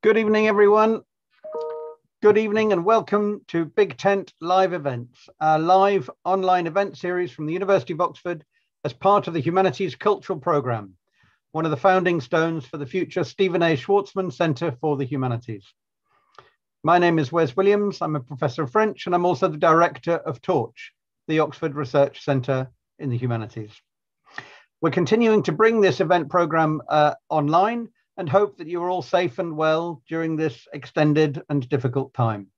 Good evening, everyone. Good evening and welcome to Big Tent Live Events, a live online event series from the University of Oxford as part of the Humanities Cultural Programme, one of the founding stones for the future Stephen A. Schwarzman Centre for the Humanities. My name is Wes Williams. I'm a professor of French and I'm also the director of Torch, the Oxford Research Centre in the Humanities. We're continuing to bring this event programme uh, online and hope that you are all safe and well during this extended and difficult time.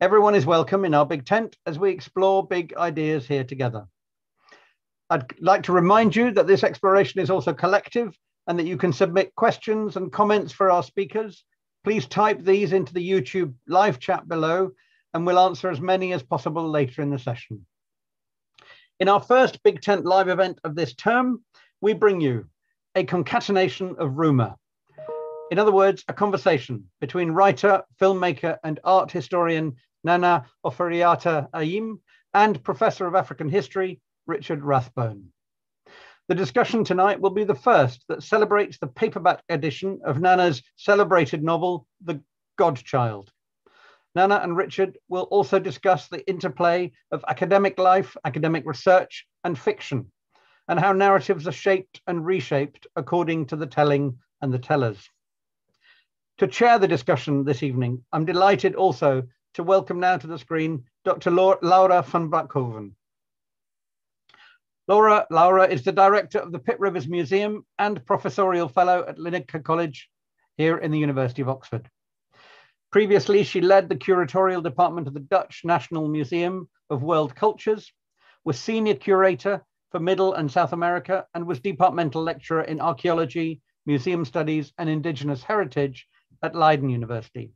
Everyone is welcome in our big tent as we explore big ideas here together. I'd like to remind you that this exploration is also collective and that you can submit questions and comments for our speakers. Please type these into the YouTube live chat below and we'll answer as many as possible later in the session. In our first Big Tent live event of this term, we bring you a concatenation of rumor, in other words, a conversation between writer, filmmaker, and art historian Nana Oforiatta Ayim and Professor of African History Richard Rathbone. The discussion tonight will be the first that celebrates the paperback edition of Nana's celebrated novel, The Godchild. Nana and Richard will also discuss the interplay of academic life, academic research, and fiction, and how narratives are shaped and reshaped according to the telling and the tellers. To chair the discussion this evening, I'm delighted also to welcome now to the screen Dr. Laura van Broekhoven. Laura, Laura is the director of the Pitt Rivers Museum and professorial fellow at Linacre College here in the University of Oxford. Previously, she led the curatorial department of the Dutch National Museum of World Cultures, was senior curator for Middle and South America, and was departmental lecturer in archaeology, museum studies, and indigenous heritage at Leiden University.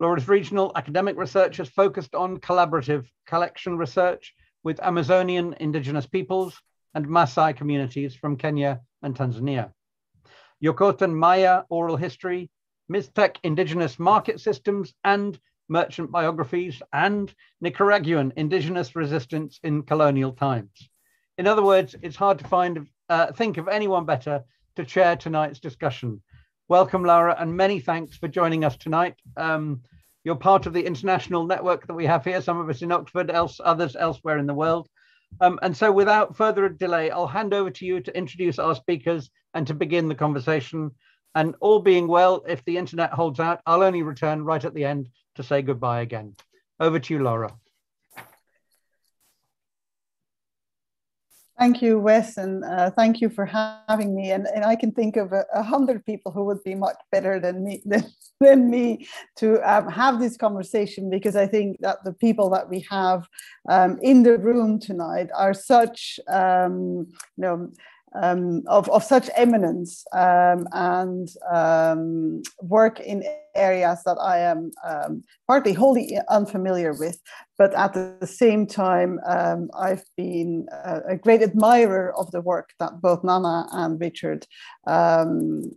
Laura's regional academic research has focused on collaborative collection research with Amazonian indigenous peoples and Maasai communities from Kenya and Tanzania. Yokotan Maya oral history, Mixtec indigenous market systems and merchant biographies, and Nicaraguan indigenous resistance in colonial times. In other words, it's hard to find, uh, think of anyone better to chair tonight's discussion Welcome, Laura, and many thanks for joining us tonight. Um, you're part of the international network that we have here, some of us in Oxford, else others elsewhere in the world. Um, and so without further delay, I'll hand over to you to introduce our speakers and to begin the conversation. And all being well, if the internet holds out, I'll only return right at the end to say goodbye again. Over to you, Laura. Thank you, Wes, and uh, thank you for having me. And, and I can think of a, a, hundred people who would be much better than me than, than me to um, have this conversation because I think that the people that we have um, in the room tonight are such, um, you know, um, of, of such eminence um, and um, work in areas that I am um, partly wholly unfamiliar with, but at the same time, um, I've been a, a, great admirer of the work that both Nana and Richard um,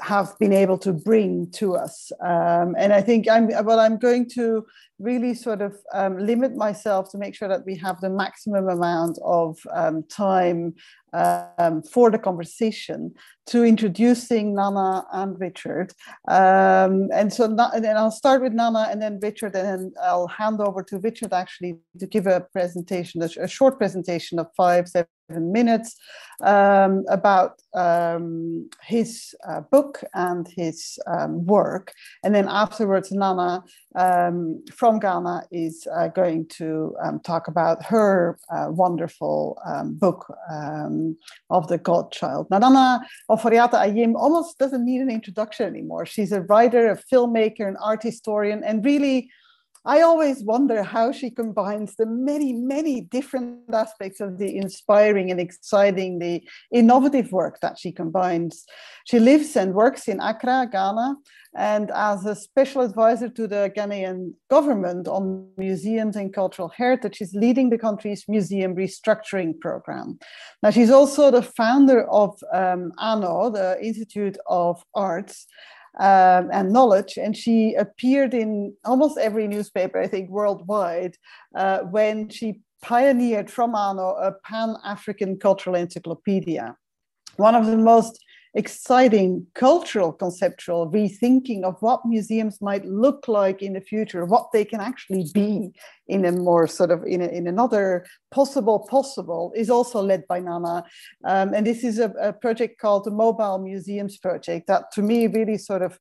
have been able to bring to us. Um, and I think I'm well, I'm going to really sort of um, limit myself to make sure that we have the maximum amount of um, time um, for the conversation to introducing Nana and Richard. Um, and so then I'll start with Nana and then Richard, and then I'll hand over to Richard actually to give a presentation, a short presentation of five, seven minutes um, about um, his uh, book and his um, work. And then afterwards, Nana um, from Ghana is uh, going to um, talk about her uh, wonderful book of the Godchild. Now, Nana Oforiatta Ayim almost doesn't need an introduction anymore. She's a writer, a filmmaker, an art historian, and really I always wonder how she combines the many, many different aspects of the inspiring and exciting, the innovative work that she combines. She lives and works in Accra, Ghana, and as a special advisor to the Ghanaian government on museums and cultural heritage, she's leading the country's museum restructuring program. Now, she's also the founder of um, ANO, the Institute of Arts, um, and knowledge. And she appeared in almost every newspaper, I think, worldwide, uh, when she pioneered from ANO a Pan African cultural encyclopedia. One of the most exciting cultural conceptual rethinking of what museums might look like in the future, what they can actually be in a more sort of in, a, in another possible possible is also led by Nana. Um, and this is a, a, project called the Mobile Museums Project that to me really sort of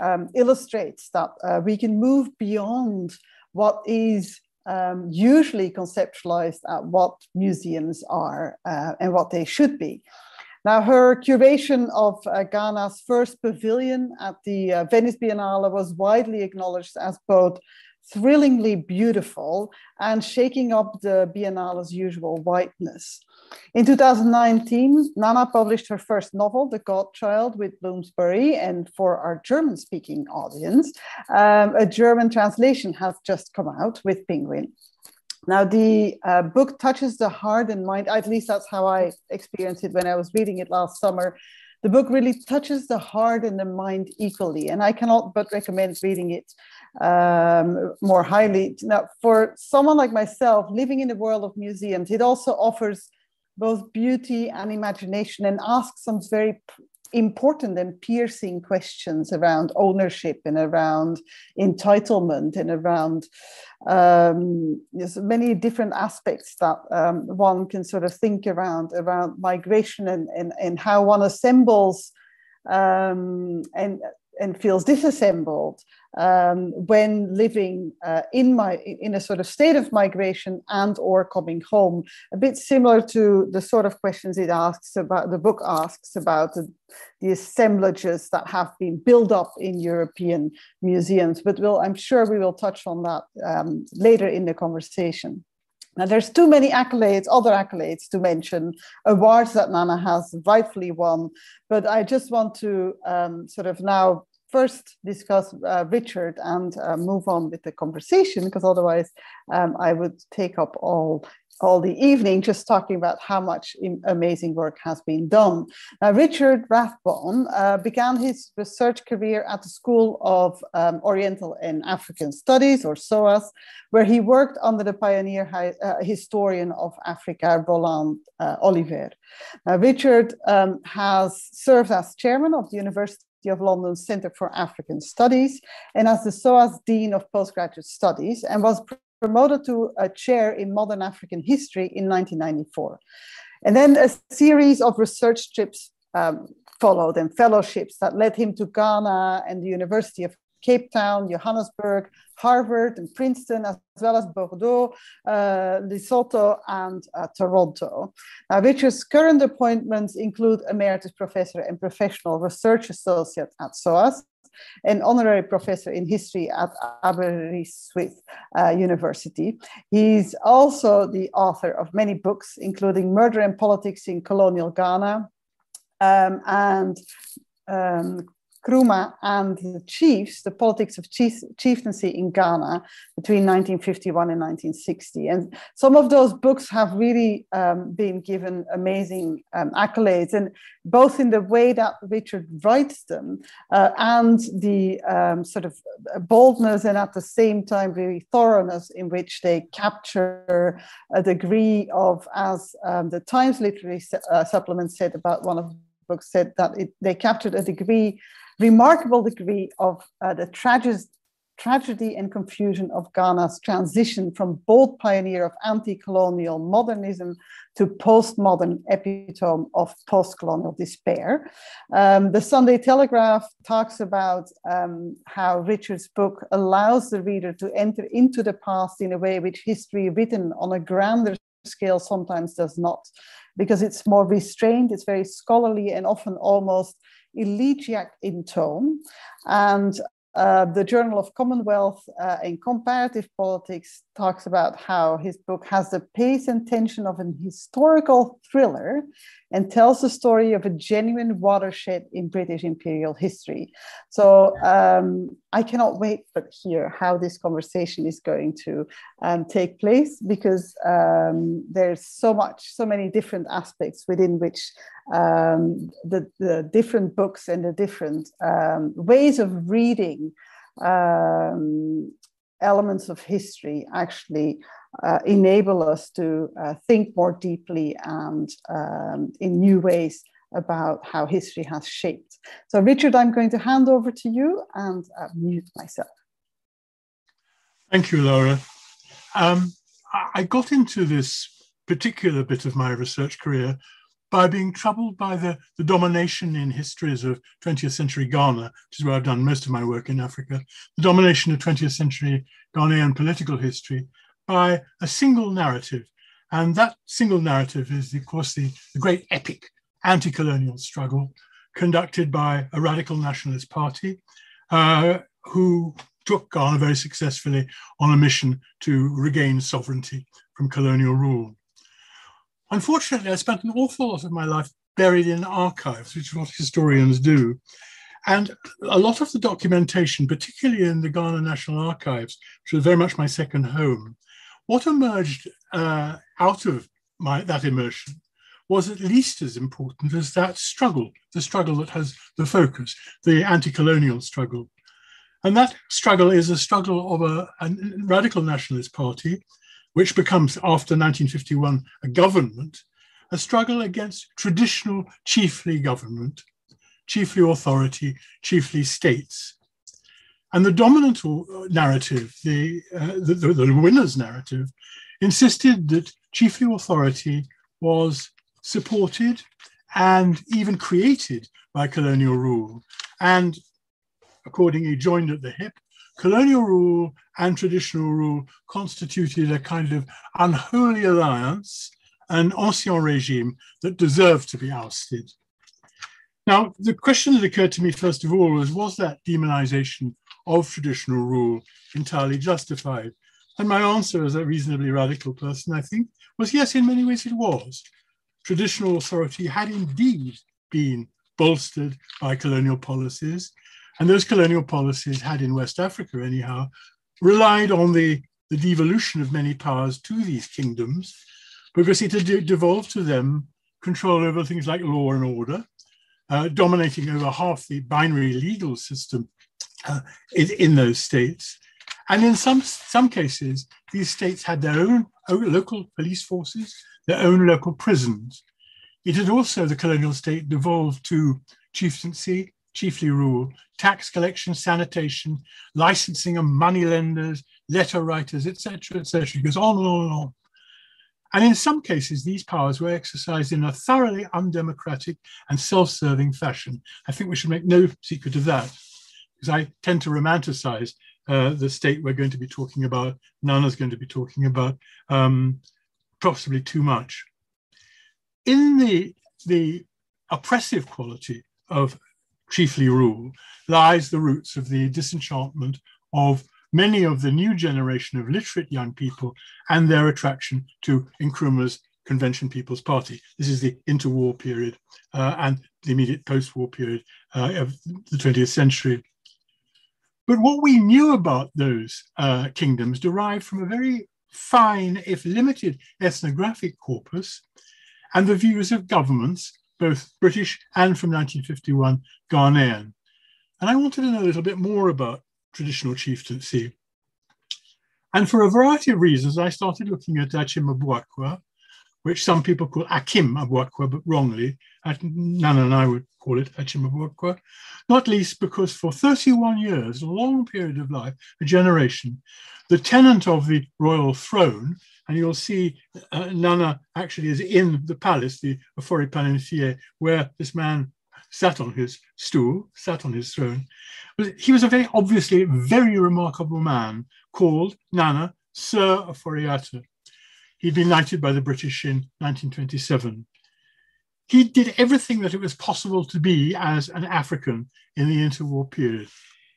um, illustrates that uh, we can move beyond what is um, usually conceptualized at what museums are uh, and what they should be. Now, her curation of uh, Ghana's first pavilion at the uh, Venice Biennale was widely acknowledged as both thrillingly beautiful and shaking up the Biennale's usual whiteness. In 2019, Nana published her first novel, The Godchild, with Bloomsbury, and for our German speaking audience, um, a German translation has just come out with Penguin. Now, the uh, book touches the heart and mind, at least that's how I experienced it when I was reading it last summer. The book really touches the heart and the mind equally, and I cannot but recommend reading it um, more highly. Now, for someone like myself living in the world of museums, it also offers both beauty and imagination and asks some very important and piercing questions around ownership and around entitlement and around um, there's many different aspects that um, one can sort of think around around migration and, and, and how one assembles um, and and feels disassembled um, when living uh, in my in a sort of state of migration and or coming home a bit similar to the sort of questions it asks about the book asks about the, the assemblages that have been built up in european museums but we'll, i'm sure we will touch on that um, later in the conversation now, there's too many accolades, other accolades to mention, awards that Nana has rightfully won. But I just want to um, sort of now first discuss uh, Richard and uh, move on with the conversation, because otherwise um, I would take up all all the evening just talking about how much amazing work has been done. Now, Richard Rathbone uh, began his research career at the School of um, Oriental and African Studies, or SOAS, where he worked under the pioneer hi- uh, historian of Africa, Roland uh, Oliver. Now, Richard um, has served as chairman of the University of London Centre for African Studies and as the SOAS Dean of Postgraduate Studies and was promoted to a chair in modern African history in 1994. And then a series of research trips um, followed and fellowships that led him to Ghana and the University of Cape Town, Johannesburg, Harvard, and Princeton, as well as Bordeaux, uh, Lesotho, and uh, Toronto. Now, Richard's current appointments include Emeritus Professor and Professional Research Associate at SOAS, an honorary professor in history at Aberystwyth uh, University. He's also the author of many books, including Murder and Politics in Colonial Ghana um, and um, Nkrumah and the chiefs, the politics of chief, chieftaincy in Ghana between 1951 and 1960. And some of those books have really um, been given amazing um, accolades, and both in the way that Richard writes them uh, and the um, sort of boldness and at the same time really thoroughness in which they capture a degree of, as um, the Times Literary uh, Supplement said about one of the books, said that it, they captured a degree remarkable degree of uh, the tragedy, tragedy and confusion of Ghana's transition from bold pioneer of anti-colonial modernism to postmodern epitome of post-colonial despair. Um, the Sunday Telegraph talks about um, how Richard's book allows the reader to enter into the past in a way which history written on a grander scale sometimes does not, because it's more restrained, it's very scholarly and often almost elegiac in tone. And uh, the Journal of Commonwealth uh, in Comparative Politics talks about how his book has the pace and tension of an historical thriller and tells the story of a genuine watershed in British imperial history. So um, I cannot wait but hear how this conversation is going to um, take place because um, there's so much, so many different aspects within which um, the, the different books and the different um, ways of reading um, elements of history actually uh, enable us to uh, think more deeply and um, in new ways about how history has shaped. So, Richard, I'm going to hand over to you and uh, mute myself. Thank you, Laura. Um, I got into this particular bit of my research career by being troubled by the, the domination in histories of 20th century Ghana, which is where I've done most of my work in Africa, the domination of 20th century Ghanaian political history by a single narrative. And that single narrative is, of course, the, the great epic anti colonial struggle conducted by a radical nationalist party uh, who took Ghana very successfully on a mission to regain sovereignty from colonial rule. Unfortunately, I spent an awful lot of my life buried in archives, which is what historians do. And a lot of the documentation, particularly in the Ghana National Archives, which was very much my second home, what emerged uh, out of my, that immersion was at least as important as that struggle, the struggle that has the focus, the anti colonial struggle. And that struggle is a struggle of a, a radical nationalist party which becomes after 1951 a government, a struggle against traditional chiefly government, chiefly authority, chiefly states. And the dominant narrative, the, uh, the, the, the winner's narrative, insisted that chiefly authority was supported and even created by colonial rule, and accordingly joined at the hip colonial rule and traditional rule constituted a kind of unholy alliance, an ancien regime that deserved to be ousted. Now, the question that occurred to me first of all was was that demonization of traditional rule entirely justified? And my answer, as a reasonably radical person, I think, was yes, in many ways it was. Traditional authority had indeed been bolstered by colonial policies, and those colonial policies had in West Africa, anyhow, relied on the, the devolution of many powers to these kingdoms because it had devolved to them control over things like law and order, uh, dominating over half the binary legal system uh, in, in, those states. And in some, some cases, these states had their own, own local police forces, their own local prisons. It had also, the colonial state, devolved to chieftaincy, chiefly rule, tax collection, sanitation, licensing of money lenders, letter writers, etc., etc. It goes on and on and on. And in some cases, these powers were exercised in a thoroughly undemocratic and self serving fashion. I think we should make no secret of that, because I tend to romanticize uh, the state we're going to be talking about, Nana's going to be talking about, um, possibly too much. In the, the oppressive quality of chiefly rule, lies the roots of the disenchantment of many of the new generation of literate young people and their attraction to Nkrumah's Convention People's Party. This is the interwar period uh, and the immediate post-war period uh, of the 20th century. But what we knew about those uh, kingdoms derived from a very fine, if limited, ethnographic corpus and the views of governments both British and from 1951 Ghanaian. And I wanted to know a little bit more about traditional chieftaincy. And for a variety of reasons, I started looking at Achim Abuakwa, which some people call Akim Abuakwa, but wrongly. Nana and I would call it Achim Abuakwa, not least because for 31 years, a long period of life, a generation, the tenant of the royal throne and you'll see uh, Nana actually is in the palace, the Ofori Panensier, where this man sat on his stool, sat on his throne. He was a very obviously very remarkable man called Nana Sir Ofori-Atta. He'd been knighted by the British in 1927. He did everything that it was possible to be as an African in the interwar period.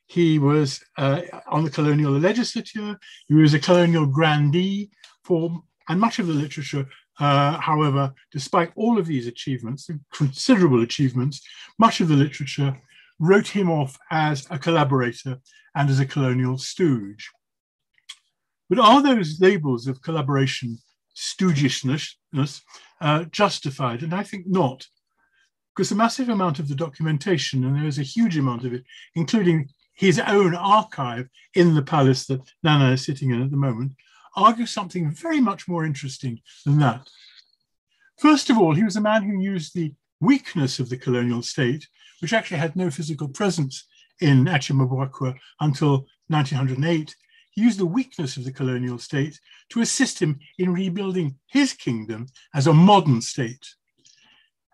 He was uh, on the colonial legislature. He was a colonial grandee form, and much of the literature, uh, however, despite all of these achievements, considerable achievements, much of the literature wrote him off as a collaborator and as a colonial stooge. But are those labels of collaboration, stoogishness, uh, justified? And I think not, because a massive amount of the documentation, and there is a huge amount of it, including his own archive in the palace that Nana is sitting in at the moment, argues something very much more interesting than that. First of all, he was a man who used the weakness of the colonial state, which actually had no physical presence in Achimabwakwa until 1908, he used the weakness of the colonial state to assist him in rebuilding his kingdom as a modern state.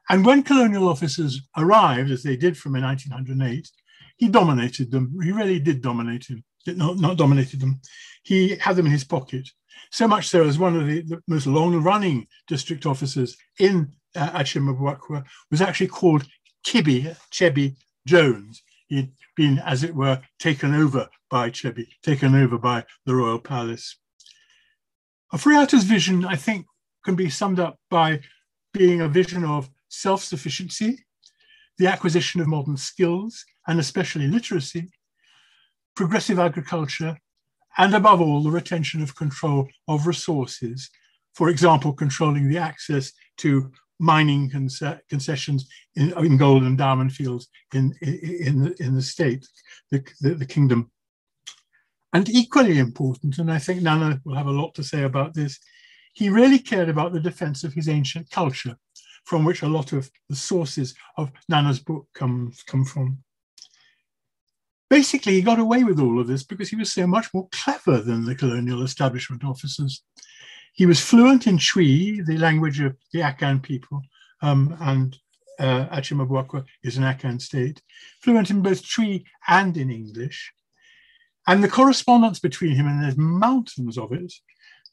And when colonial officers arrived, as they did from 1908, he dominated them. He really did dominate him, not, not dominated them. He had them in his pocket. So much so as one of the, the most long-running district officers in uh, Achimabwakwa was actually called Kibby, Kyebi Jones. He'd been, as it were, taken over by Kyebi, taken over by the royal palace. Oforiatta's vision, I think, can be summed up by being a vision of self-sufficiency, the acquisition of modern skills, and especially literacy, progressive agriculture, and above all, the retention of control of resources. For example, controlling the access to mining concessions in, in, gold and diamond fields in, in, the, in the state, the, the, the kingdom. And equally important, and I think Nana will have a lot to say about this, he really cared about the defense of his ancient culture, from which a lot of the sources of Nana's book come, come from. Basically, he got away with all of this because he was so much more clever than the colonial establishment officers. He was fluent in Twi, the language of the Akan people, um, and uh, Achimabwakwa is an Akan state, fluent in both Twi and in English. And the correspondence between him, and there's mountains of it,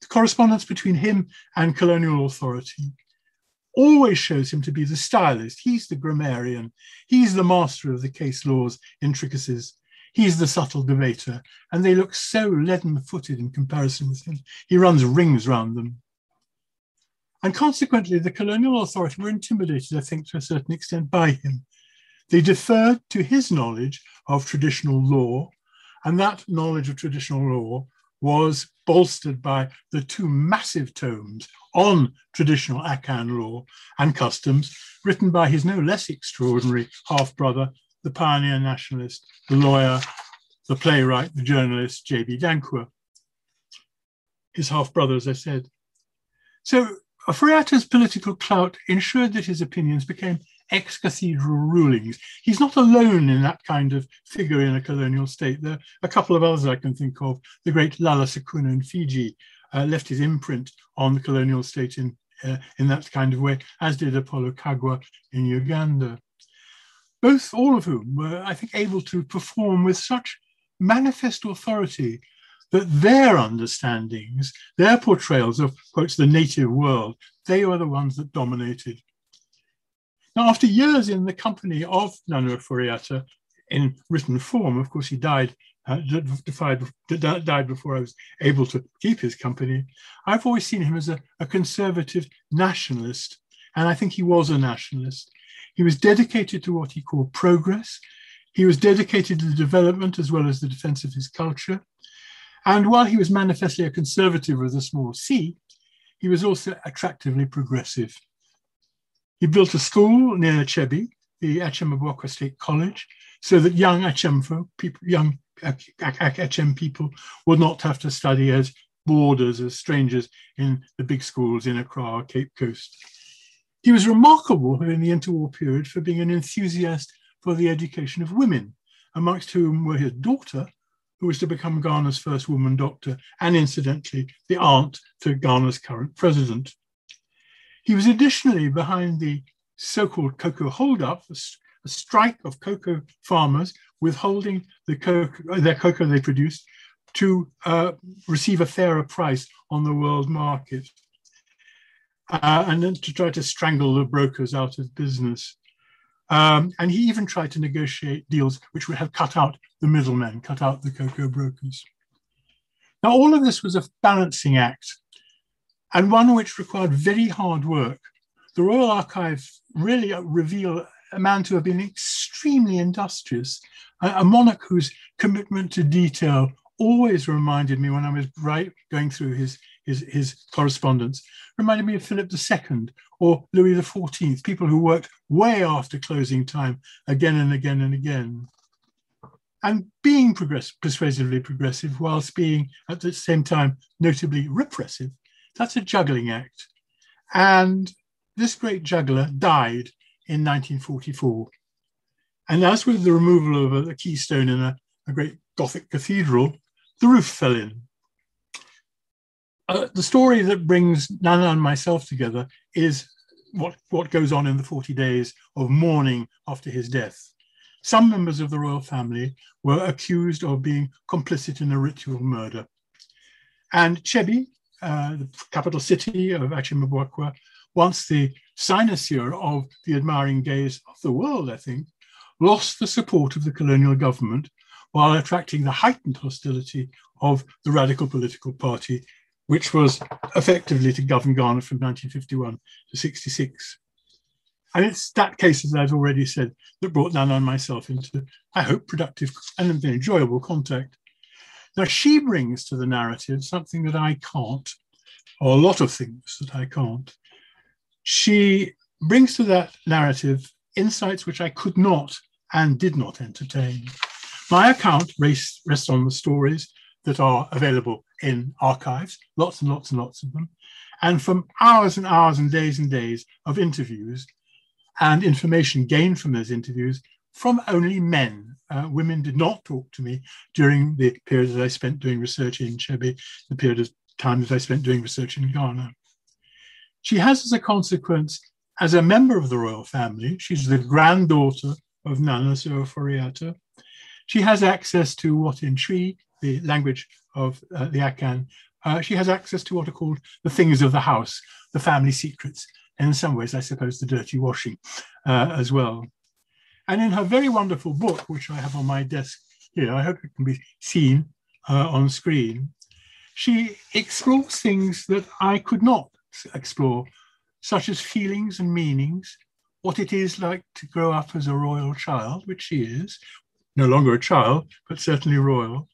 the correspondence between him and colonial authority always shows him to be the stylist. He's the grammarian. He's the master of the case law's intricacies. He's the subtle debater, and they look so leaden footed in comparison with him. He runs rings round them. And consequently, the colonial authority were intimidated, I think, to a certain extent by him. They deferred to his knowledge of traditional law, and that knowledge of traditional law was bolstered by the two massive tomes on traditional Akan law and customs, written by his no less extraordinary half brother, the pioneer nationalist, the lawyer, the playwright, the journalist, J.B. Danquah. His half brother, as I said. So Oforiatta's political clout ensured that his opinions became ex cathedral rulings. He's not alone in that kind of figure in a colonial state. There are a couple of others I can think of. The great Lala Sukuna in Fiji uh, left his imprint on the colonial state in, uh, in that kind of way, as did Apollo Kagwa in Uganda both, all of whom were, I think, able to perform with such manifest authority that their understandings, their portrayals of, quotes, the native world, they were the ones that dominated. Now, after years in the company of Nana Oforiatta in written form, of course, he died, uh, died before I was able to keep his company. I've always seen him as a, a conservative nationalist, and I think he was a nationalist. He was dedicated to what he called progress. He was dedicated to the development as well as the defense of his culture. And while he was manifestly a conservative with a small c, he was also attractively progressive. He built a school near Kyebi, the Achimabwakwa State College, so that young Achemfo, people, young Achem people would not have to study as boarders, as strangers in the big schools in Accra or Cape Coast. He was remarkable in the interwar period for being an enthusiast for the education of women, amongst whom were his daughter, who was to become Ghana's first woman doctor, and incidentally, the aunt to Ghana's current president. He was additionally behind the so called cocoa holdup, a strike of cocoa farmers withholding the cocoa, their cocoa they produced to uh, receive a fairer price on the world market uh, and then to try to strangle the brokers out of business. Um, and he even tried to negotiate deals which would have cut out the middlemen, cut out the cocoa brokers. Now, all of this was a balancing act and one which required very hard work. The Royal Archive really reveal a man to have been extremely industrious, a, a monarch whose commitment to detail always reminded me when I was right, going through his, his, his correspondence reminded me of Philip II or Louis XIV, people who worked way after closing time again and again and again. And being progress persuasively progressive whilst being at the same time notably repressive, that's a juggling act. And this great juggler died in 1944. And as with the removal of a, keystone in a, a, great Gothic cathedral, the roof fell in. Uh, the story that brings Nana and myself together is what, what goes on in the 40 days of mourning after his death. Some members of the royal family were accused of being complicit in a ritual murder. And Kyebi, uh, the capital city of Achimabuakwa, once the cynosure of the admiring gaze of the world, I think, lost the support of the colonial government while attracting the heightened hostility of the radical political party, which was effectively to govern Ghana from 1951 to 66. And it's that case, as I've already said, that brought Nana and myself into, I hope, productive and enjoyable contact. Now, she brings to the narrative something that I can't, or a lot of things that I can't. She brings to that narrative insights which I could not and did not entertain. My account rests, rests on the stories that are available in archives, lots and lots and lots of them, and from hours and hours and days and days of interviews and information gained from those interviews from only men. Uh, women did not talk to me during the period that I spent doing research in Kyebi, the period of time that I spent doing research in Ghana. She has, as a consequence, as a member of the royal family, she's the granddaughter of Nana Sir Ofori-Atta. She has access to what in the language of uh, the Akan, uh, she has access to what are called the things of the house, the family secrets, and in some ways, I suppose, the dirty washing uh, as well. And in her very wonderful book, which I have on my desk here, I hope it can be seen uh, on screen, she explores things that I could not explore, such as feelings and meanings, what it is like to grow up as a royal child, which she is, no longer a child, but certainly royal,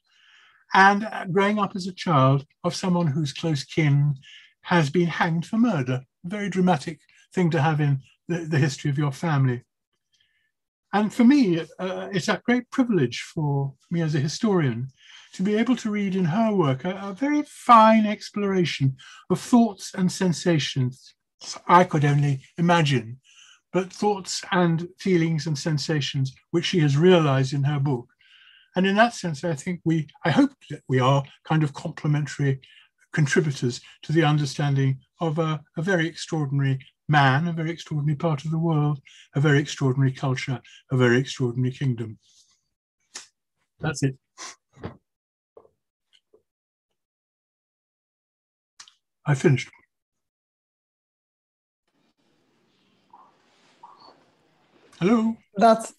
and uh, growing up as a child of someone whose close kin has been hanged for murder. Very dramatic thing to have in the, the history of your family. And for me, uh, it's a great privilege for me as a historian to be able to read in her work a, a very fine exploration of thoughts and sensations I could only imagine, but thoughts and feelings and sensations which she has realized in her book. And in that sense, I think we, I hope that we are kind of complementary contributors to the understanding of a, a very extraordinary man, a very extraordinary part of the world, a very extraordinary culture, a very extraordinary kingdom. That's it. I finished. Hello. That's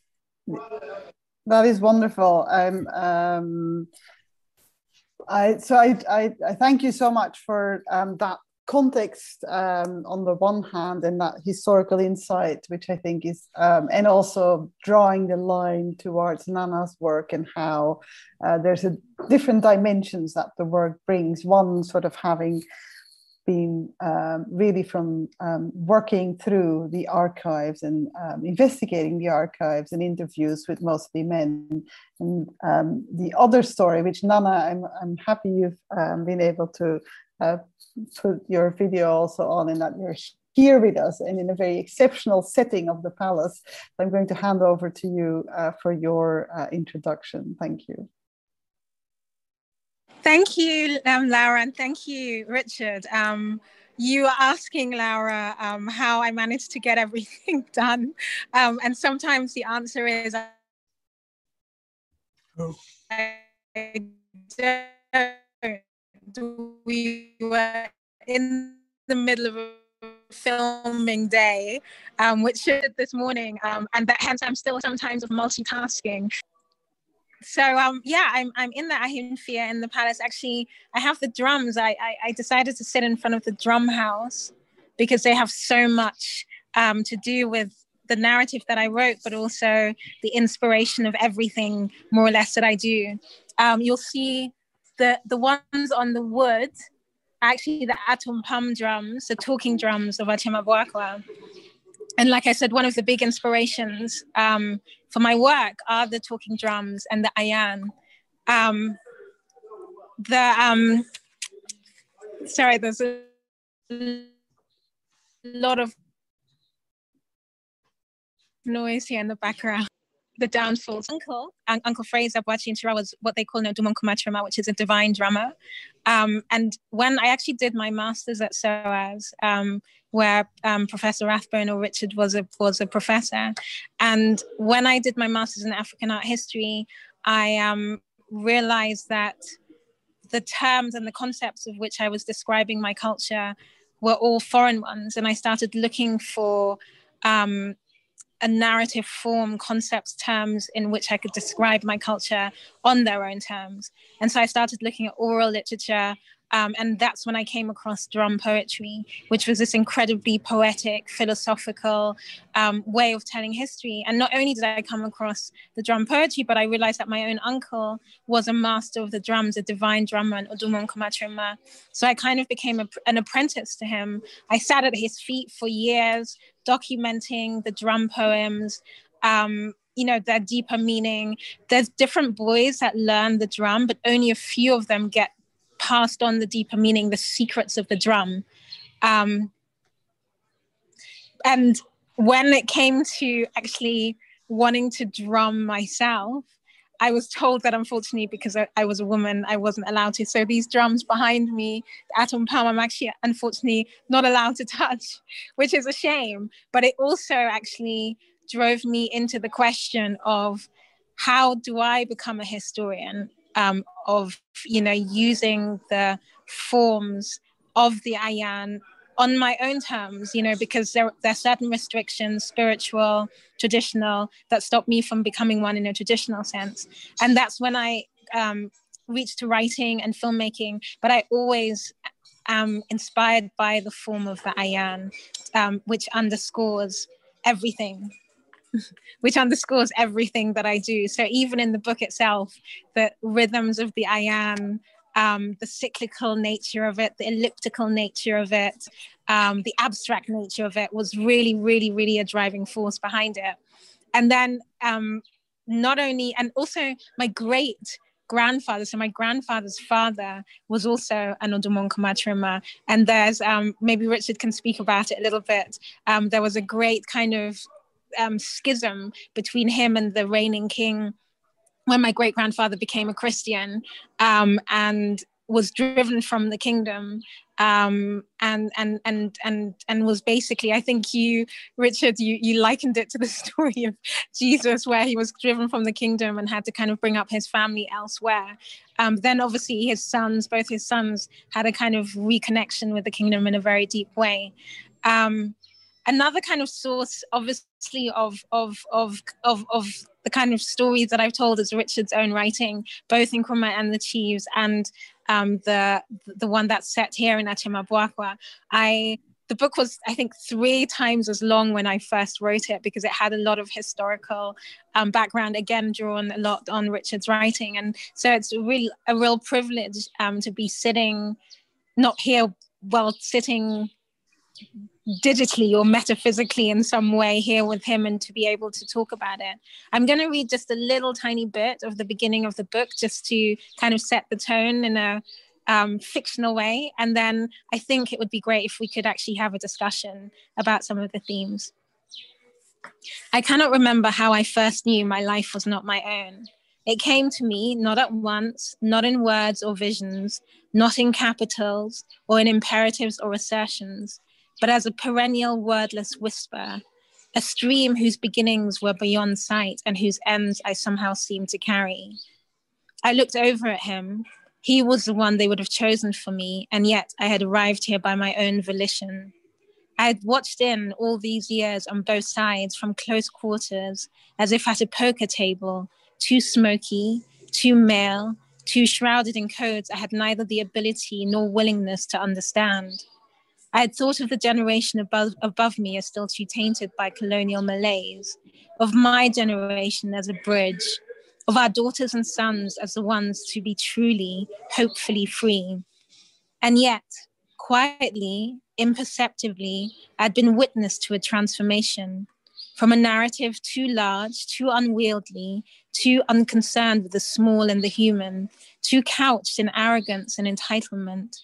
that is wonderful. I'm um, I so I, I, I thank you so much for um, that context um, on the one hand and that historical insight, which I think is, um, and also drawing the line towards Nana's work and how uh, there's a different dimensions that the work brings. One sort of having been um, really from um, working through the archives and um, investigating the archives and interviews with mostly men. And um, the other story, which Nana, I'm, I'm happy you've um, been able to uh, put your video also on and that you're here with us and in a very exceptional setting of the palace. I'm going to hand over to you uh, for your uh, introduction. Thank you. Thank you, um, Laura, and thank you, Richard. Um, you are asking Laura um, how I managed to get everything done, um, and sometimes the answer is oh. I don't. We were in the middle of a filming day, um, which this morning, um, and that hence I'm still sometimes of multitasking so um yeah i'm i'm in the ahemfie in the palace. Actually i have the drums. I, I, I decided to sit in front of the drum house because they have so much um to do with the narrative that i wrote but also the inspiration of everything more or less that i do. Um you'll see the the ones on the wood actually the atumpan drums the talking drums of Achimabuakwa and like I said, one of the big inspirations um, for my work are the talking drums and the ayan. Um, the um, sorry, there's a lot of noise here in the background. The downfalls. Uncle, um, Uncle Fraser Boachie was what they call Nodumon Kumatrema, which is a divine drama. Um, and when I actually did my master's at SOAS, um, where um, Professor Rathbone or Richard was a was a professor, and when I did my master's in African art history, I um, realized that the terms and the concepts of which I was describing my culture were all foreign ones. And I started looking for um, a narrative form, concepts, terms in which I could describe my culture on their own terms. And so I started looking at oral literature, um, and that's when I came across drum poetry, which was this incredibly poetic, philosophical um, way of telling history. And not only did I come across the drum poetry, but I realized that my own uncle was a master of the drums, a divine drummer, and Odumon. So I kind of became a, an apprentice to him. I sat at his feet for years, documenting the drum poems. Um, you know their deeper meaning there's different boys that learn the drum but only a few of them get passed on the deeper meaning, the secrets of the drum. Um, and when it came to actually wanting to drum myself, I was told that unfortunately, because I, I, was a woman, I wasn't allowed to. So these drums behind me, the atumpan, I'm actually unfortunately not allowed to touch, which is a shame. But it also actually drove me into the question of how do I become a historian? Um, of you know using the forms of the ayan on my own terms, you know, because there, there are certain restrictions, spiritual, traditional, that stop me from becoming one in a traditional sense. And that's when I um, reached to writing and filmmaking. But I always am inspired by the form of the ayan, um, which underscores everything which underscores everything that I do. So even in the book itself, the rhythms of the ayan, um, the cyclical nature of it, the elliptical nature of it, um, the abstract nature of it was really, really, really a driving force behind it. And then um, not only, and also my great grandfather, so my grandfather's father was also an Odumon Kumatrema. And there's, um, maybe Richard can speak about it a little bit. Um, there was a great kind of um, schism between him and the reigning king when my great grandfather became a Christian um, and was driven from the kingdom um, and and and and and was basically I think you Richard you you likened it to the story of Jesus where he was driven from the kingdom and had to kind of bring up his family elsewhere. Um, then obviously his sons, both his sons, had a kind of reconnection with the kingdom in a very deep way. Um, another kind of source obviously of of of of, of the kind of stories that I've told is Richard's own writing, both in Nkrumah and the Chiefs, and um, the the one that's set here in Achimabwakwa. I the book was I think three times as long when I first wrote it because it had a lot of historical um, background, again drawn a lot on Richard's writing, and so it's a real a real privilege um, to be sitting, not here, while sitting digitally or metaphysically in some way here with him and to be able to talk about it. I'm going to read just a little tiny bit of the beginning of the book just to kind of set the tone in a um, fictional way. And then I think it would be great if we could actually have a discussion about some of the themes. I cannot remember how I first knew my life was not my own. It came to me not at once, not in words or visions, not in capitals or in imperatives or assertions but as a perennial wordless whisper, a stream whose beginnings were beyond sight and whose ends I somehow seemed to carry. I looked over at him. He was the one they would have chosen for me, and yet I had arrived here by my own volition. I had watched in all these years on both sides from close quarters, as if at a poker table, too smoky, too male, too shrouded in codes I had neither the ability nor willingness to understand. I had thought of the generation above, above me as still too tainted by colonial malaise, of my generation as a bridge, of our daughters and sons as the ones to be truly, hopefully free. And yet, quietly, imperceptibly, I'd been witness to a transformation from a narrative too large, too unwieldy, too unconcerned with the small and the human, too couched in arrogance and entitlement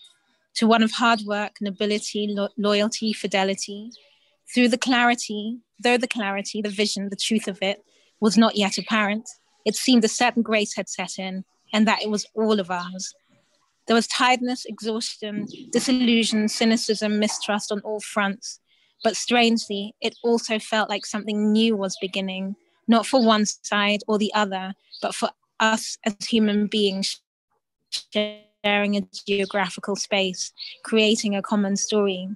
to one of hard work, nobility, lo- loyalty, fidelity, Through the clarity, though the clarity, the vision, the truth of it was not yet apparent, it seemed a certain grace had set in, and that it was all of ours. There was tiredness, exhaustion, disillusion, cynicism, mistrust on all fronts. But strangely, it also felt like something new was beginning, not for one side or the other, but for us as human beings a geographical space, creating a common story.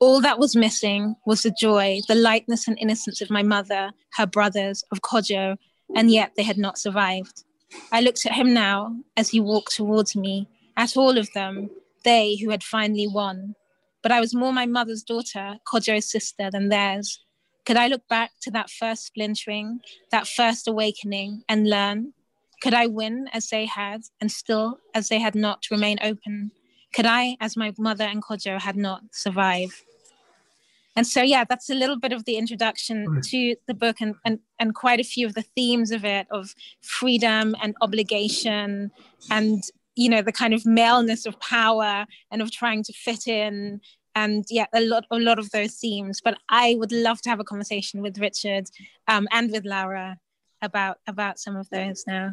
All that was missing was the joy, the lightness and innocence of my mother, her brothers, of Kojo, and yet they had not survived. I looked at him now as he walked towards me, at all of them, they who had finally won. But I was more my mother's daughter, Kojo's sister, than theirs. Could I look back to that first splintering, that first awakening, and learn? Could I win as they had, and still as they had not remain open? Could I, as my mother and Kojo had not, survive? and so yeah that's a little bit of the introduction to the book and, and and quite a few of the themes of it of freedom and obligation and you know the kind of maleness of power and of trying to fit in and yeah a lot a lot of those themes but i would love to have a conversation with richard um, and with laura about about some of those now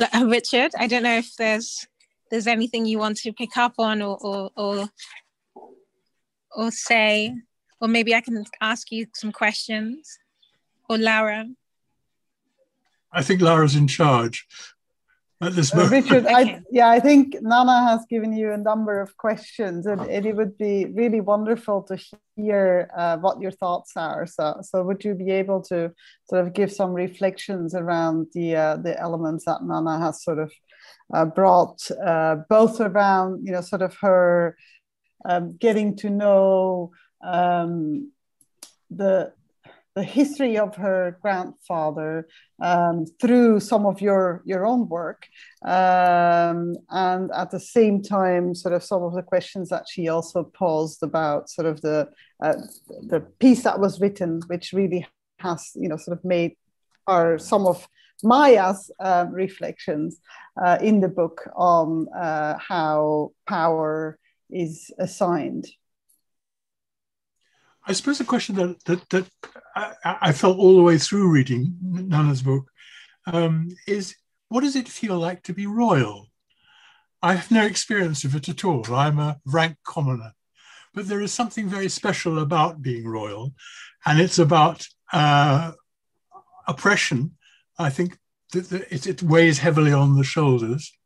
Uh, Richard, I don't know if there's there's anything you want to pick up on or or or, or say, or maybe I can ask you some questions, or Laura. I think Laura's in charge at this moment. Uh, Richard, okay. I, yeah, I think Nana has given you a number of questions, and, and it would be really wonderful to hear uh, what your thoughts are. So, so would you be able to sort of give some reflections around the uh, the elements that Nana has sort of uh, brought uh, both around, you know, sort of her um, getting to know um, the the history of her grandfather um, through some of your your own work, um, and at the same time, sort of some of the questions that she also posed about sort of the uh, the piece that was written, which really has you know sort of made are some of Maya's uh, reflections uh, in the book on uh, how power is assigned. I suppose the question that that, that I, I, felt all the way through reading Nana's book um, is, what does it feel like to be royal? I have no experience of it at all. I'm a rank commoner, but there is something very special about being royal, and it's about uh, oppression I think that it, weighs heavily on the shoulders.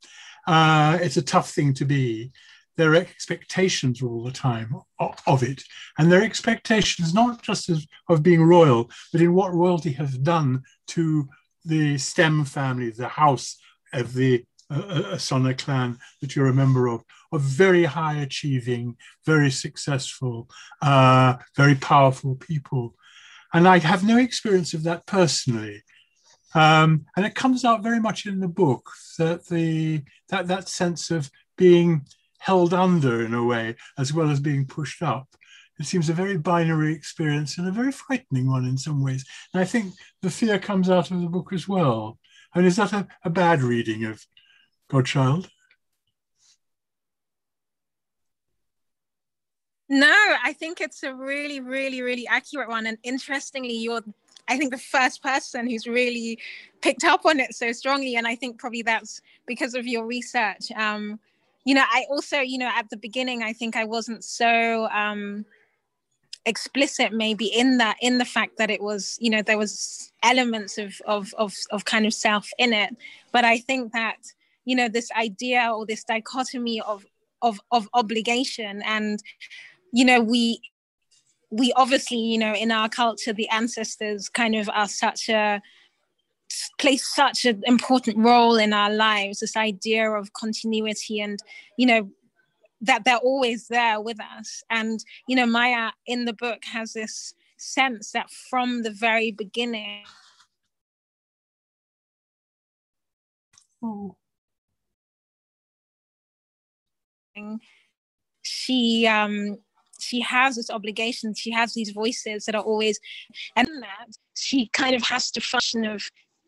Uh, it's a tough thing to be. There are expectations all the time of, it, and their expectations not just as, of being royal, but in what royalty has done to the stem family, the house of the uh, uh Asona clan that you're a member of, of very high achieving, very successful, uh, very powerful people. And I have no experience of that personally. Um, and it comes out very much in the book that the that that sense of being held under in a way as well as being pushed up. It seems a very binary experience and a very frightening one in some ways. And I think the fear comes out of the book as well. I mean, is that a, a bad reading of Godchild? No, I think it's a really, really, really accurate one. And interestingly, you're I think the first person who's really picked up on it so strongly. And I think probably that's because of your research. Um, you know, I also, you know, at the beginning, I think I wasn't so um, explicit maybe in that, in the fact that it was, you know, there was elements of, of, of, of kind of self in it. But I think that, you know, this idea or this dichotomy of, of, of obligation and, you know, we, we obviously, you know, in our culture, the ancestors kind of are such a play such an important role in our lives. This idea of continuity and, you know, that they're always there with us. And, you know, Maya in the book has this sense that from the very beginning, she um she has this obligation she has these voices that are always and that she kind of has to function of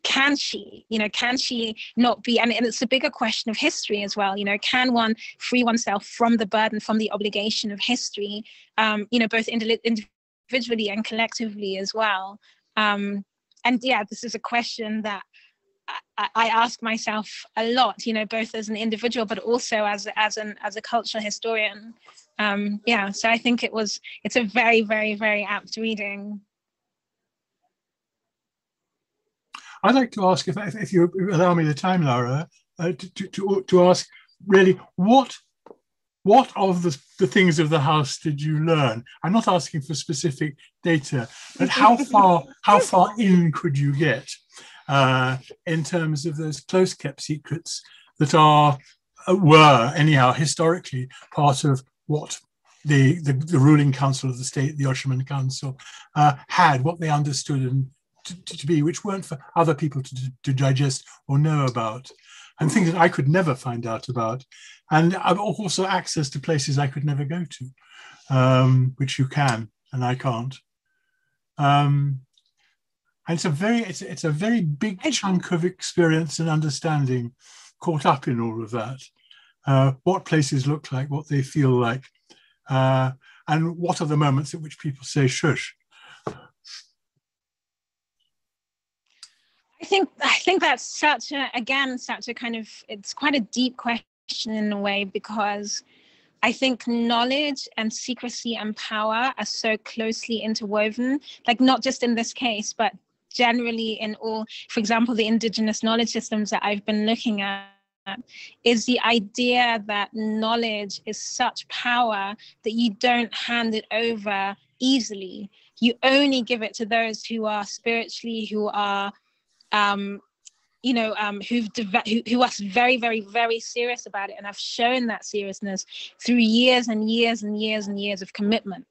can she you know can she not be and, and it's a bigger question of history as well you know can one free oneself from the burden from the obligation of history um, you know both individually and collectively as well? Um, and yeah this is a question that I, I, ask myself a lot you know both as an individual but also as as an as a cultural historian. Um, yeah so i think it was it's a very very very apt reading I'd like to ask if, if you allow me the time, Laura, uh, to, to, to ask really what what of the, the things of the house did you learn? I'm not asking for specific data, but how far how far in could you get uh, in terms of those close kept secrets that are uh, were anyhow historically part of what the, the, the, ruling council of the state, the Okyeman Council, uh, had, what they understood and to, to, be, which weren't for other people to, to digest or know about, and things that I could never find out about. And I've also access to places I could never go to, um, which you can, and I can't. Um, and it's a very, it's, it's a very big chunk of experience and understanding caught up in all of that. Uh, what places look like, what they feel like, uh, and what are the moments at which people say shush think I think that's such a again such a kind of it's quite a deep question in a way because I think knowledge and secrecy and power are so closely interwoven, like not just in this case, but generally in all, for example, the indigenous knowledge systems that I've been looking at is the idea that knowledge is such power that you don't hand it over easily. You only give it to those who are spiritually, who are um, you know, um, who've who, who are very, very, very serious about it, and have shown that seriousness through years and years and years and years of commitment.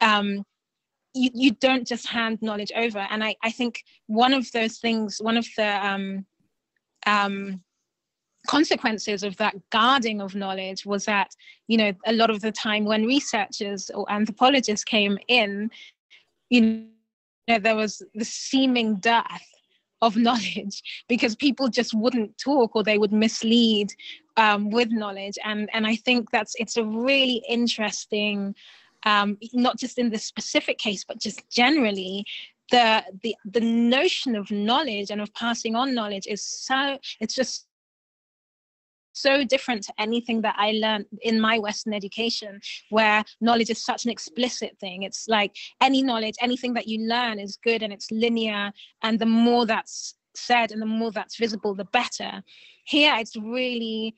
Um, you, you don't just hand knowledge over, and I, I think one of those things, one of the um, um, consequences of that guarding of knowledge was that you know a lot of the time when researchers or anthropologists came in, you know, there was the seeming death of knowledge because people just wouldn't talk or they would mislead um, with knowledge. And and i think that's it's a really interesting um, not just in this specific case but just generally the the the notion of knowledge and of passing on knowledge is so it's just so different to anything that I learned in my Western education, where knowledge is such an explicit thing. It's like any knowledge, anything that you learn is good and it's linear. And the more that's said and the more that's visible, the better. Here, it's really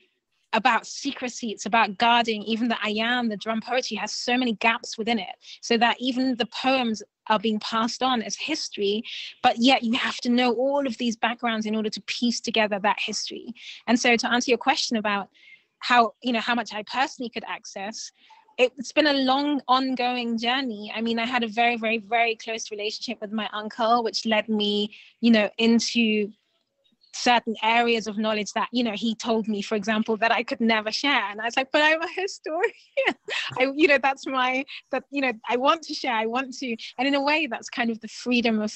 about secrecy it's about guarding even the ayan the drum poetry has so many gaps within it so that even the poems are being passed on as history but yet you have to know all of these backgrounds in order to piece together that history. And so to answer your question about how you know how much i personally could access it's been a long ongoing journey. I mean i had a very very very close relationship with my uncle which led me you know into certain areas of knowledge that you know he told me for example that i could never share. And i was like but i'm a historian. I you know that's my that you know i want to share i want to. And in a way that's kind of the freedom of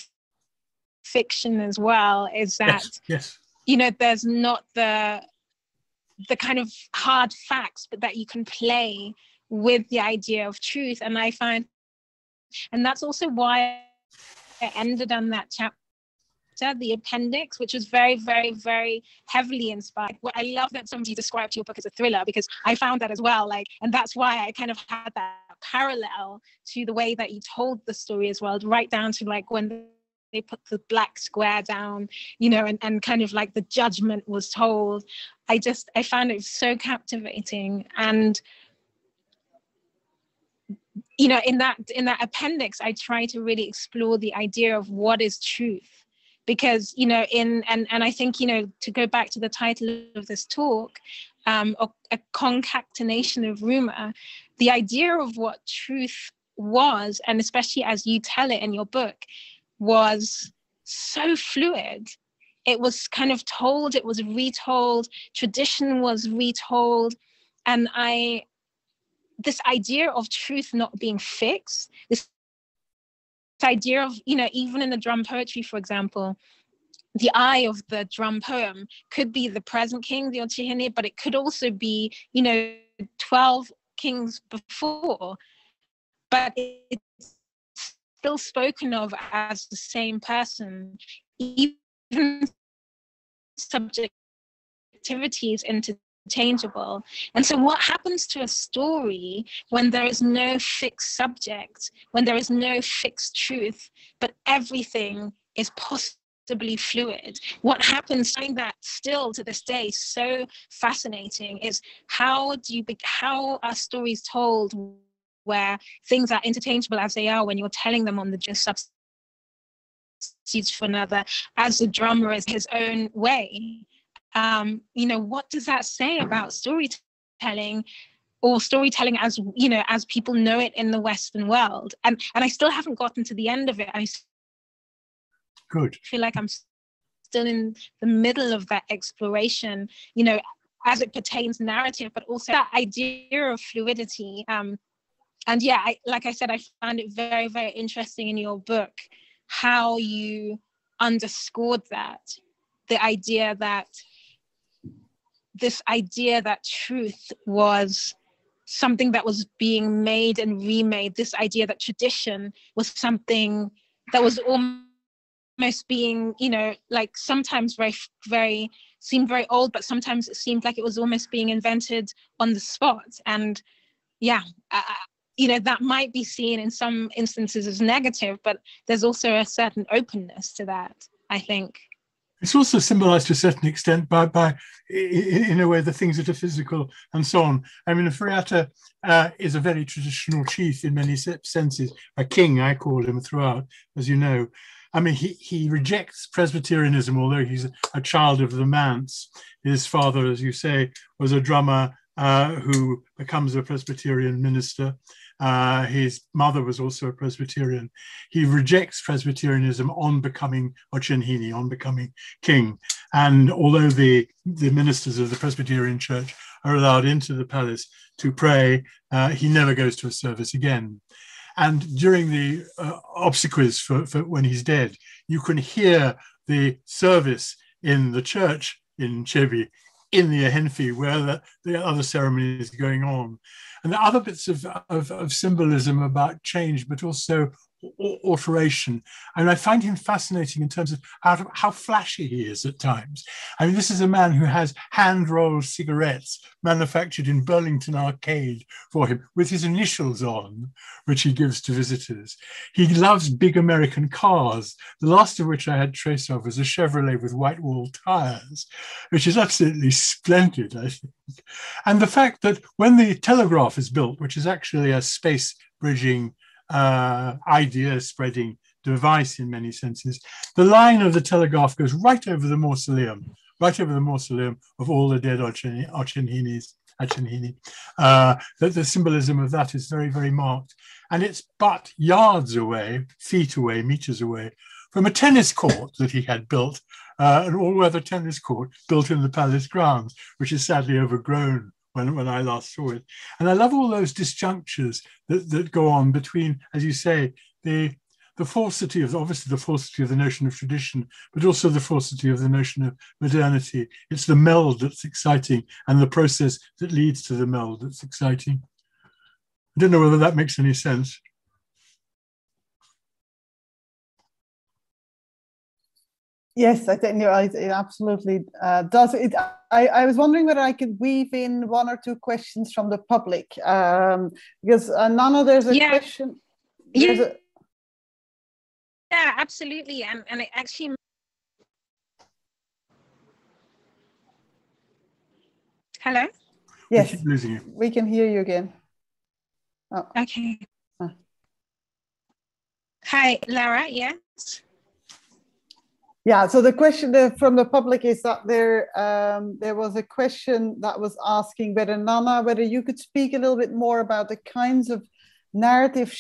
fiction as well is that yes, yes. you know there's not the the kind of hard facts but that you can play with the idea of truth. And i find and that's also why i ended on that chapter chapter, the appendix, which was very, very, very heavily inspired. Well, I love that somebody described your book as a thriller because I found that as well. Like, and that's why I kind of had that parallel to the way that you told the story as well, right down to like when they put the black square down, you know, and, and kind of like the judgment was told. I just I found it so captivating. And you know, in that in that appendix, I try to really explore the idea of what is truth because you know in and and i think you know to go back to the title of this talk um, a, a concatenation of rumor the idea of what truth was and especially as you tell it in your book was so fluid. It was kind of told it was retold tradition was retold and i this idea of truth not being fixed this idea of you know even in the drum poetry for example the eye of the drum poem could be the present king, the Okyenhene, but it could also be, you know, 12 kings before. But it's still spoken of as the same person, even subjectivity is interchangeable. And so, what happens to a story when there is no fixed subject, when there is no fixed truth, but everything is possible? fluid. What happens, something that still to this day so fascinating, is how do you how are stories told where things are interchangeable as they are when you're telling them on the just substitutes for another, as the drummer is his own way. Um, you know, what does that say about storytelling? or storytelling as you know as people know it in the western world and and i still haven't gotten to the end of it i Good. feel like I'm still in the middle of that exploration, you know, as it pertains narrative, but also that idea of fluidity. Um, and yeah, I, like I said, I found it very, very interesting in your book how you underscored that the idea that this idea that truth was something that was being made and remade, this idea that tradition was something that was almost being you know like sometimes very very seemed very old but sometimes it seemed like it was almost being invented on the spot. And yeah you know that might be seen in some instances as negative but there's also a certain openness to that i think it's also symbolized to a certain extent by, by in, in a way, the things that are physical and so on. I mean, Ofori-Atta uh, is a very traditional chief in many senses, a king, I call him throughout, as you know. I mean, he, he rejects Presbyterianism, although he's a child of the manse. His father, as you say, was a drummer uh, who becomes a Presbyterian minister. Uh, his mother was also a Presbyterian. He rejects Presbyterianism on becoming Okyenhene, on becoming king. And although the, the ministers of the Presbyterian Church are allowed into the palace to pray, uh, he never goes to a service again. And during the uh, obsequies for, for when he's dead, you can hear the service in the church in Kyebi, in the Ahenfie, where the, the other ceremony is going on. And the other bits of, of, of symbolism about change, but also alteration. And I find him fascinating in terms of how, how flashy he is at times. I mean, this is a man who has hand rolled cigarettes manufactured in Burlington Arcade for him with his initials on, which he gives to visitors. He loves big American cars, the last of which I had trace of was a Chevrolet with white wall tires, which is absolutely splendid, I think. And the fact that when the telegraph is built, which is actually a space bridging uh, idea spreading device in many senses. The line of the telegraph goes right over the mausoleum, right over the mausoleum of all the dead Okyenhenes. Okyenhene. Uh, the, the symbolism of that is very, very marked. And it's but yards away, feet away, meters away from a tennis court that he had built, uh, an all weather tennis court built in the palace grounds, which is sadly overgrown when, when I last saw it. And I love all those disjunctures that, that go on between, as you say, the the falsity of obviously the falsity of the notion of tradition, but also the falsity of the notion of modernity. It's the meld that's exciting and the process that leads to the meld that's exciting. I don't know whether that makes any sense. Yes, I think it absolutely uh, does. It, I, I, was wondering whether I could weave in one or two questions from the public um, because uh, Nana, there's a yeah. question. There's yeah. A... yeah, absolutely, and and it actually. Hello. Yes, we can hear you again. Oh. Okay. Hi, Lara. Yes. Yeah, so the question from the public is that there um, there was a question that was asking whether Nana, whether you could speak a little bit more about the kinds of narrative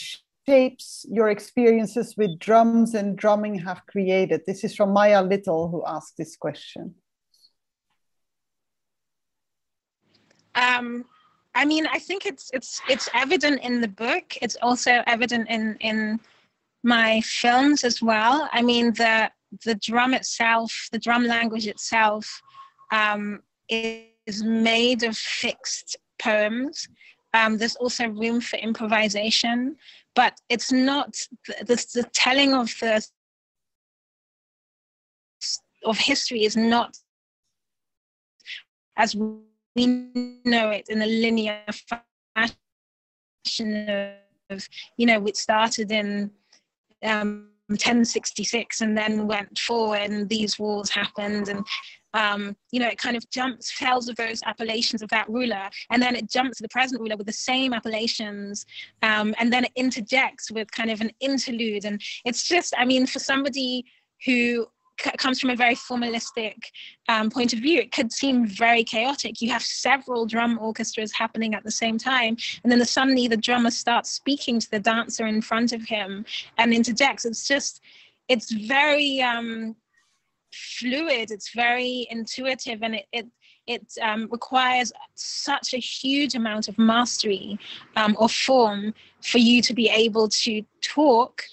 shapes your experiences with drums and drumming have created. This is from Maya Little who asked this question. Um, I mean, I think it's it's it's evident in the book. It's also evident in in my films as well. I mean, the the drum itself, the drum language itself, um, is made of fixed poems. Um, there's also room for improvisation, but it's not the, the, the telling of the of history is not as we know it in a linear fashion of you know which started in um, 1066 and then went forward and these wars happened and um, you know, it kind of jumps, tells of those appellations of that ruler, and then it jumps to the present ruler with the same appellations, um, and then it interjects with kind of an interlude. And it's just, I mean, for somebody who comes from a very formalistic um, point of view, it could seem very chaotic. You have several drum orchestras happening at the same time, and then the suddenly the drummer starts speaking to the dancer in front of him and interjects. It's just, it's very um, fluid. It's very intuitive, and it it it um, requires such a huge amount of mastery um, or form for you to be able to talk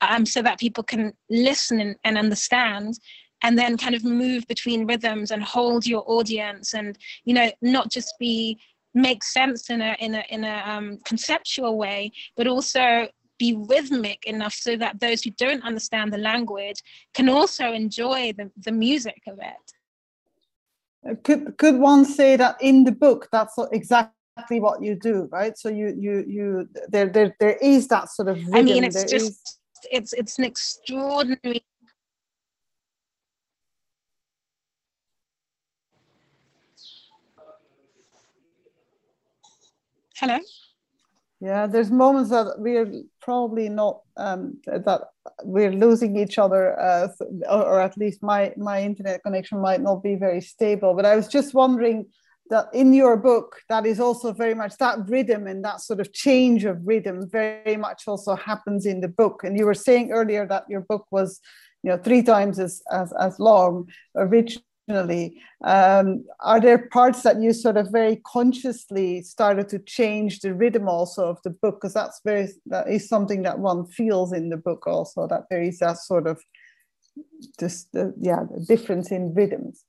um, so that people can listen and, and, understand and then kind of move between rhythms and hold your audience and you know not just be make sense in a in a in a um, conceptual way but also be rhythmic enough so that those who don't understand the language can also enjoy the, the music of it. Could could one say that in the book that's exactly what you do, right? So you you you there there there is that sort of. Rhythm, I mean, it's just is... it's it's an extraordinary. Hello. Yeah, there's moments that we're probably not um, that we're losing each other, uh, or at least my my internet connection might not be very stable. But I was just wondering that in your book, that is also very much that rhythm and that sort of change of rhythm very much also happens in the book. And you were saying earlier that your book was, you know, three times as as, as long originally um, are there parts that you sort of very consciously started to change the rhythm also of the book? Because that's very that is something that one feels in the book also that there is that sort of just the, yeah difference in rhythms.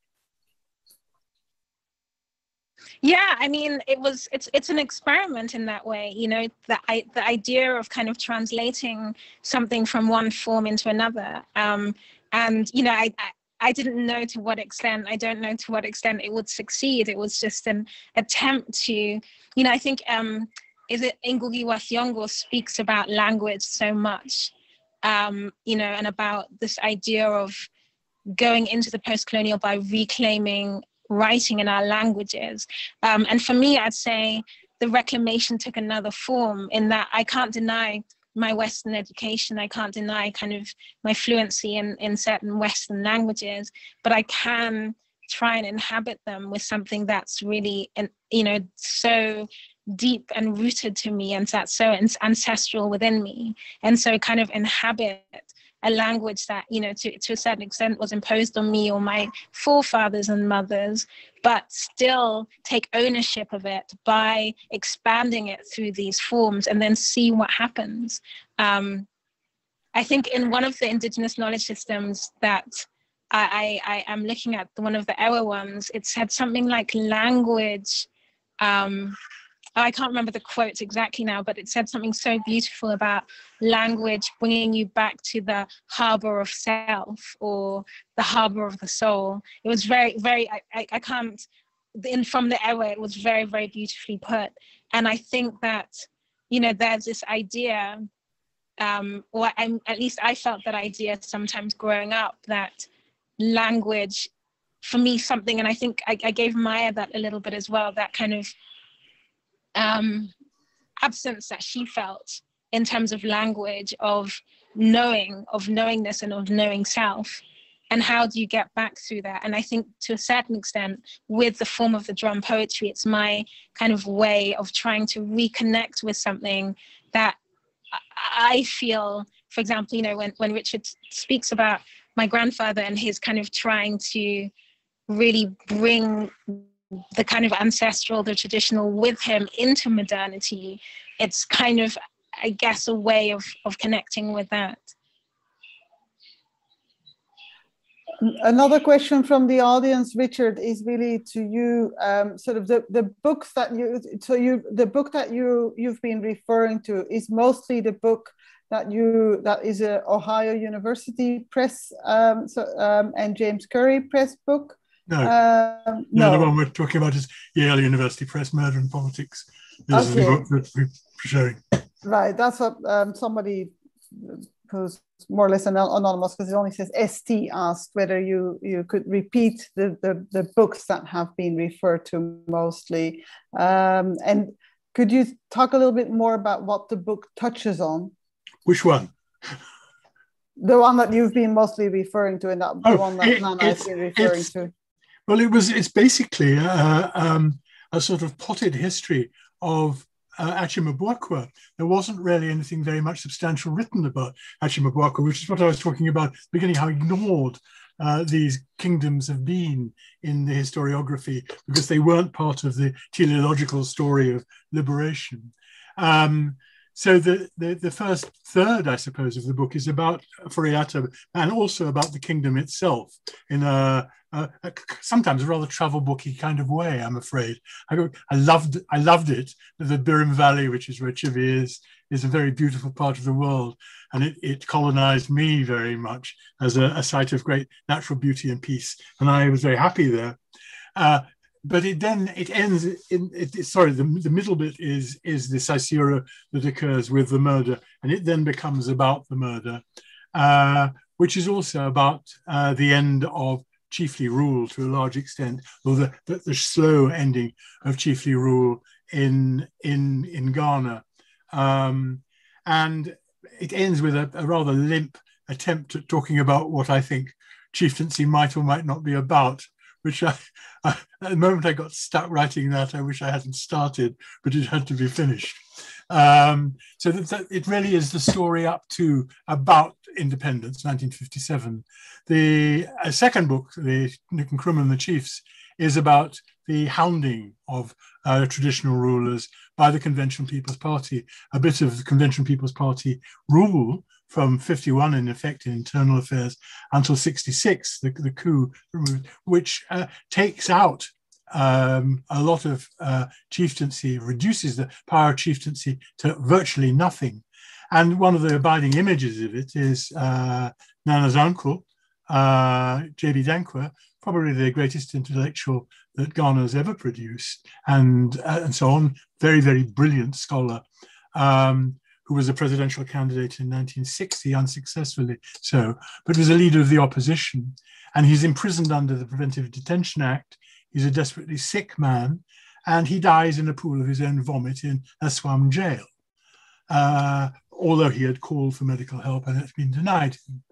Yeah, I mean, it was it's it's an experiment in that way. You know, the I, the idea of kind of translating something from one form into another. Um, and you know, I, I I didn't know to what extent, I don't know to what extent it would succeed. It was just an attempt to, you know, I think, um, is it Ngugi wa Thiong'o speaks about language so much, um, you know, and about this idea of going into the post-colonial by reclaiming writing in our languages. Um, and for me, I'd say the reclamation took another form in that I can't deny my Western education. I can't deny kind of my fluency in, in certain Western languages, but I can try and inhabit them with something that's really, you know, so deep and rooted to me and that's so ancestral within me. And so kind of inhabit a language that you know to, to a certain extent was imposed on me or my forefathers and mothers but still take ownership of it by expanding it through these forms and then see what happens. Um, i think in one of the indigenous knowledge systems that I, I, I am looking at one of the Ewe ones it said something like language um, I can't remember the quotes exactly now, but it said something so beautiful about language bringing you back to the harbor of self or the harbor of the soul. It was very, very, I, I, can't, in from the airway, it was very, very beautifully put. And I think that, you know, there's this idea, um, or I'm, at least I felt that idea sometimes growing up that language, for me, something, and I think I, I gave Maya that a little bit as well, that kind of um, absence that she felt in terms of language, of knowing, of knowingness, and of knowing self. And how do you get back through that? And I think to a certain extent, with the form of the drum poetry, it's my kind of way of trying to reconnect with something that I feel, for example, you know, when, when Richard speaks about my grandfather and his kind of trying to really bring the kind of ancestral, the traditional with him into modernity, it's kind of, I guess, a way of, of connecting with that. Another question from the audience, Richard, is really to you. Um, sort of the, the books that you so you the book that you you've been referring to is mostly the book that you that is a Ohio University Press um, so, um, and James Currey Press book. No. Um, no, no, the one we're talking about is Yale University Press, Murder and Politics. This okay. is the book that we're showing. Right, that's what um, somebody who's more or less anonymous because it only says ST asked whether you you could repeat the the, the books that have been referred to mostly, um, and could you talk a little bit more about what the book touches on? Which one? The one that you've been mostly referring to, and that oh, the one that it, Nana has been referring to. Well, it was. It's basically a, um, a sort of potted history of uh, Akyem Abuakwa. There wasn't really anything very much substantial written about Akyem Abuakwa, which is what I was talking about beginning. How ignored uh, these kingdoms have been in the historiography because they weren't part of the teleological story of liberation. Um, so the, the, the first third, I suppose, of the book is about Ofori-Atta and also about the kingdom itself in a, a, sometimes a rather travel booky kind of way. I'm afraid. I, I loved I loved it. The Birim Valley, which is where Kyebi is, is a very beautiful part of the world, and it, it colonized me very much as a, a site of great natural beauty and peace, and I was very happy there. Uh, but it then it ends in it, sorry the, the middle bit is is the caesura that occurs with the murder and it then becomes about the murder uh, which is also about uh, the end of chiefly rule to a large extent or the, the, the, slow ending of chiefly rule in in in ghana um, and it ends with a, a rather limp attempt at talking about what i think chieftaincy might or might not be about which I, I, at the moment I got stuck writing that, I wish I hadn't started, but it had to be finished. Um, so it really is the story up to about independence, 1957. The uh, second book, the Nick and Nkrumah and the Chiefs, is about the hounding of uh, traditional rulers by the Convention People's Party, a bit of the Convention People's Party rule from 51 in effect in internal affairs until 66, the, the coup, which uh, takes out um, a lot of uh, chieftaincy, reduces the power of chieftaincy to virtually nothing. And one of the abiding images of it is uh, Nana's uncle, uh, J.B. Danquah, probably the greatest intellectual that Ghana's ever produced, and, uh, and so on, very, very brilliant scholar. Um, who was a presidential candidate in 1960, unsuccessfully so, but was a leader of the opposition. And he's imprisoned under the Preventive Detention Act. He's a desperately sick man, and he dies in a pool of his own vomit in Nsawam jail, uh, although he had called for medical help and it's been denied him.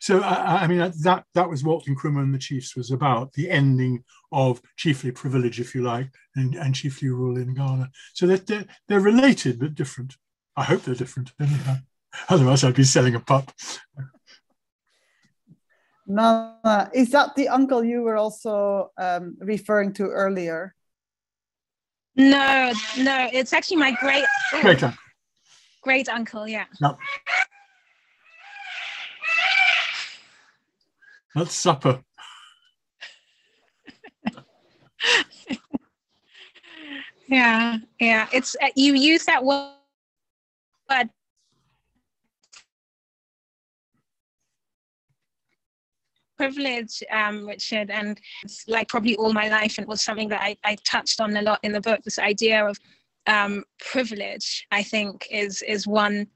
So, I, I mean, that, that was what Nkrumah and the Chiefs was about, the ending of chiefly privilege, if you like, and, and chiefly rule in Ghana. So that they're, they're related but different. I hope they're different. Anyhow. Otherwise, I'd be selling a pup. Nana, is that the uncle you were also um, referring to earlier? No, no, it's actually my great great uncle. Great uncle, yeah. No. That's supper. yeah, yeah. It's uh, you use that word privilege, um, Richard, and like probably all my life, and it was something that I, I touched on a lot in the book. This idea of um, privilege, I think, is is one,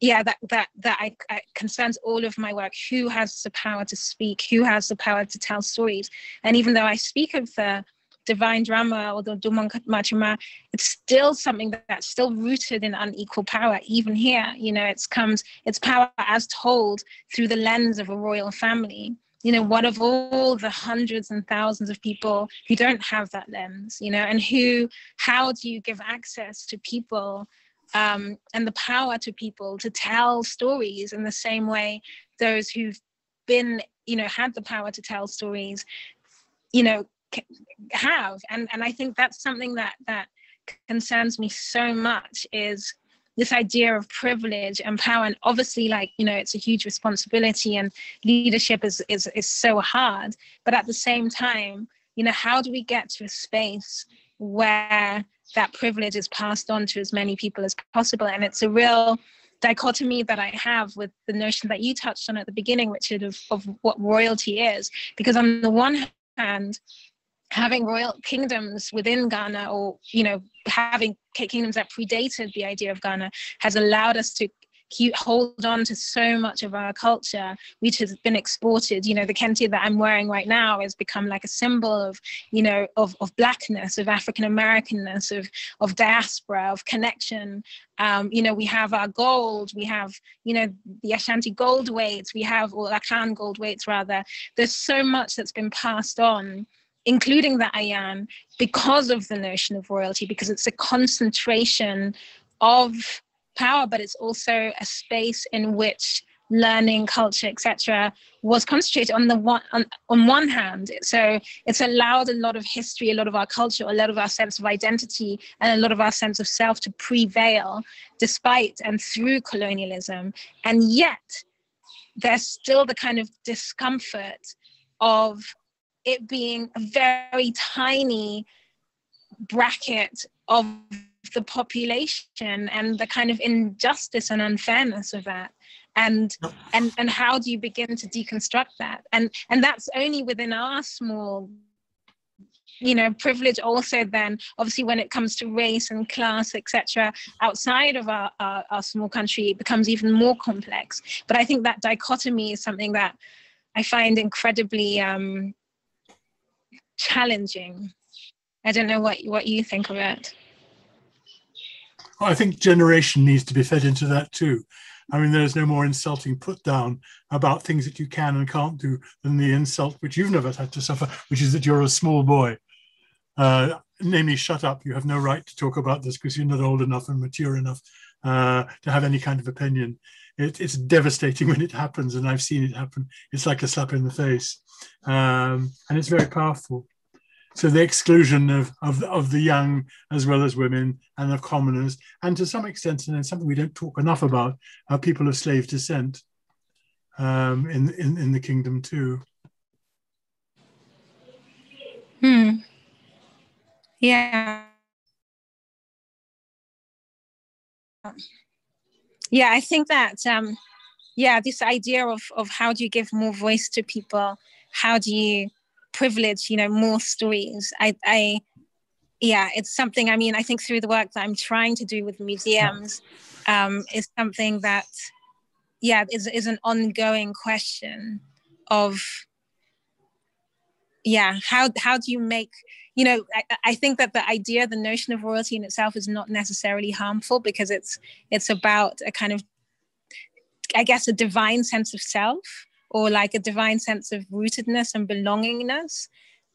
yeah, that that that I, I, concerns all of my work. Who has the power to speak? Who has the power to tell stories? And even though I speak of the divine drama or the Dumang Machima, it's still something that's still rooted in unequal power, even here. You know, it's comes, it's power as told through the lens of a royal family. You know, what of all the hundreds and thousands of people who don't have that lens, you know, and who, how do you give access to people um, and the power to people to tell stories in the same way those who've been, you know, had the power to tell stories, you know, have? And and i think that's something that that concerns me so much is this idea of privilege and power and obviously like you know it's a huge responsibility and leadership is is is so hard but at the same time you know how do we get to a space where that privilege is passed on to as many people as possible and it's a real dichotomy that I have with the notion that you touched on at the beginning, Richard, of, of what royalty is. Because on the one hand, having royal kingdoms within Ghana or, you know, having kingdoms that predated the idea of Ghana has allowed us to keep hold on to so much of our culture which has been exported. You know the kente that i'm wearing right now has become like a symbol of you know of, of blackness of african americanness of of diaspora of connection. Um, you know we have our gold we have you know the ashanti gold weights we have or akan gold weights rather. There's so much that's been passed on including the am, because of the notion of royalty because it's a concentration of power, but it's also a space in which learning culture etc was concentrated on the one on, on one hand. So it's allowed a lot of history a lot of our culture a lot of our sense of identity and a lot of our sense of self to prevail despite and through colonialism. And yet there's still the kind of discomfort of it being a very tiny bracket of the population and the kind of injustice and unfairness of that. And and and how do you begin to deconstruct that? And and that's only within our small you know privilege also then obviously when it comes to race and class etc outside of our, our, our small country it becomes even more complex. But i think that dichotomy is something that i find incredibly um challenging i don't know what what you think of it I think generation needs to be fed into that too. I mean, there's no more insulting put down about things that you can and can't do than the insult which you've never had to suffer, which is that you're a small boy. Uh, namely, shut up. You have no right to talk about this because you're not old enough and mature enough uh, to have any kind of opinion. It, it's devastating when it happens, and I've seen it happen. It's like a slap in the face, um, and it's very powerful. So the exclusion of, of, of the young as well as women and of commoners, and to some extent, and it's something we don't talk enough about, are people of slave descent um, in, in, in the kingdom too. Hmm. Yeah. Yeah, I think that um, yeah, this idea of of how do you give more voice to people? How do you privilege you know more stories i i yeah it's something i mean i think through the work that i'm trying to do with museums um, is something that yeah is, is an ongoing question of yeah how how do you make you know I, I think that the idea the notion of royalty in itself is not necessarily harmful because it's it's about a kind of i guess a divine sense of self or like a divine sense of rootedness and belongingness.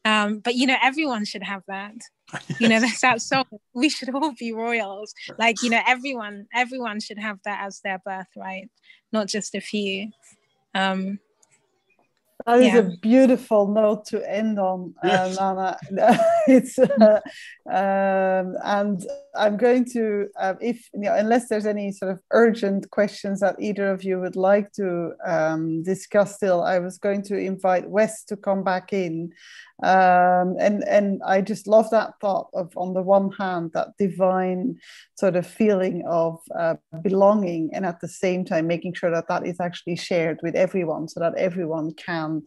Um, but you know, everyone should have that. yes. You know, that's that song. We should all be royals. Like, you know, everyone, everyone should have that as their birthright, not just a few. Um, that is yeah. a beautiful note to end on, uh, yes. Nana. it's uh, um, and I'm going to, uh, if you know, unless there's any sort of urgent questions that either of you would like to um, discuss, still, I was going to invite Wes to come back in, um, and and I just love that thought of, on the one hand, that divine sort of feeling of uh, belonging, and at the same time making sure that that is actually shared with everyone, so that everyone can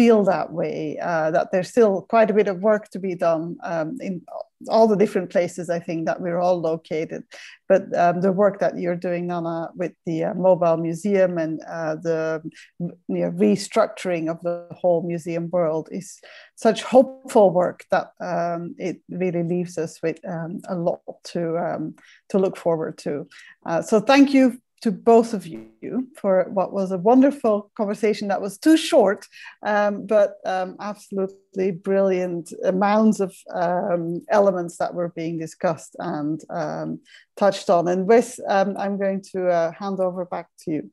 feel that way, uh, that there's still quite a bit of work to be done um, in all the different places I think that we're all located. But um, the work that you're doing, Nana, with the uh, mobile museum and uh, the you know, restructuring of the whole museum world is such hopeful work that um, it really leaves us with um, a lot to um, to look forward to. Uh, so thank you to both of you for what was a wonderful conversation that was too short, um, but um, absolutely brilliant amounts of um, elements that were being discussed and um, touched on. And with, um, I'm going to uh, hand over back to you.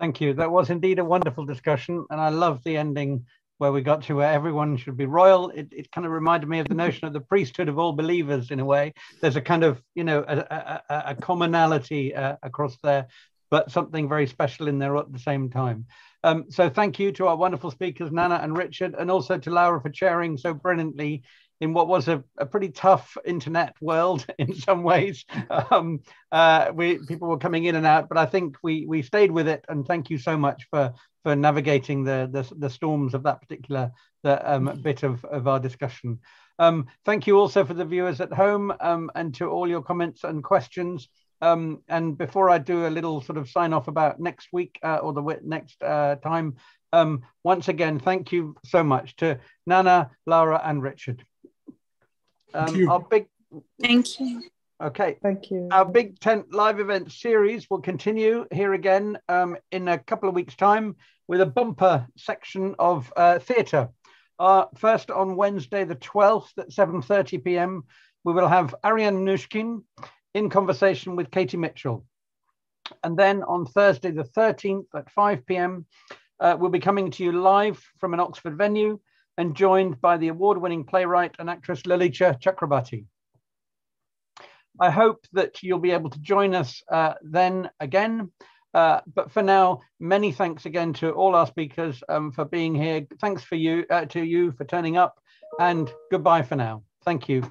Thank you. That was indeed a wonderful discussion, and I love the ending where we got to where everyone should be royal, it, it kind of reminded me of the notion of the priesthood of all believers in a way. There's a kind of, you know, a, a, a commonality uh, across there, but something very special in there at the same time. Um, so thank you to our wonderful speakers, Nana and Richard, and also to Laura for chairing so brilliantly in what was a, a pretty tough internet world in some ways. Um, uh, we people were coming in and out, but I think we we stayed with it. And thank you so much for for navigating the the, the storms of that particular the, um, bit of, of our discussion. Um, thank you also for the viewers at home um, and to all your comments and questions. Um, and before I do a little sort of sign off about next week uh, or the next uh, time, um, once again, thank you so much to Nana, Lara, and Richard. Um, our big thank you. Okay. Thank you. Our Big Tent live event series will continue here again um, in a couple of weeks' time with a bumper section of uh, theatre. Uh, first on Wednesday, the 12th at 7.30 p.m., we will have Ariane Mnouchkine in conversation with Katie Mitchell. And then on Thursday, the 13th at 5 p.m., uh, we'll be coming to you live from an Oxford venue and joined by the award-winning playwright and actress Lolita Chakrabarti. I hope that you'll be able to join us uh, then again. Uh, but for now, many thanks again to all our speakers um, for being here. Thanks for you uh, to you for turning up, and goodbye for now. Thank you.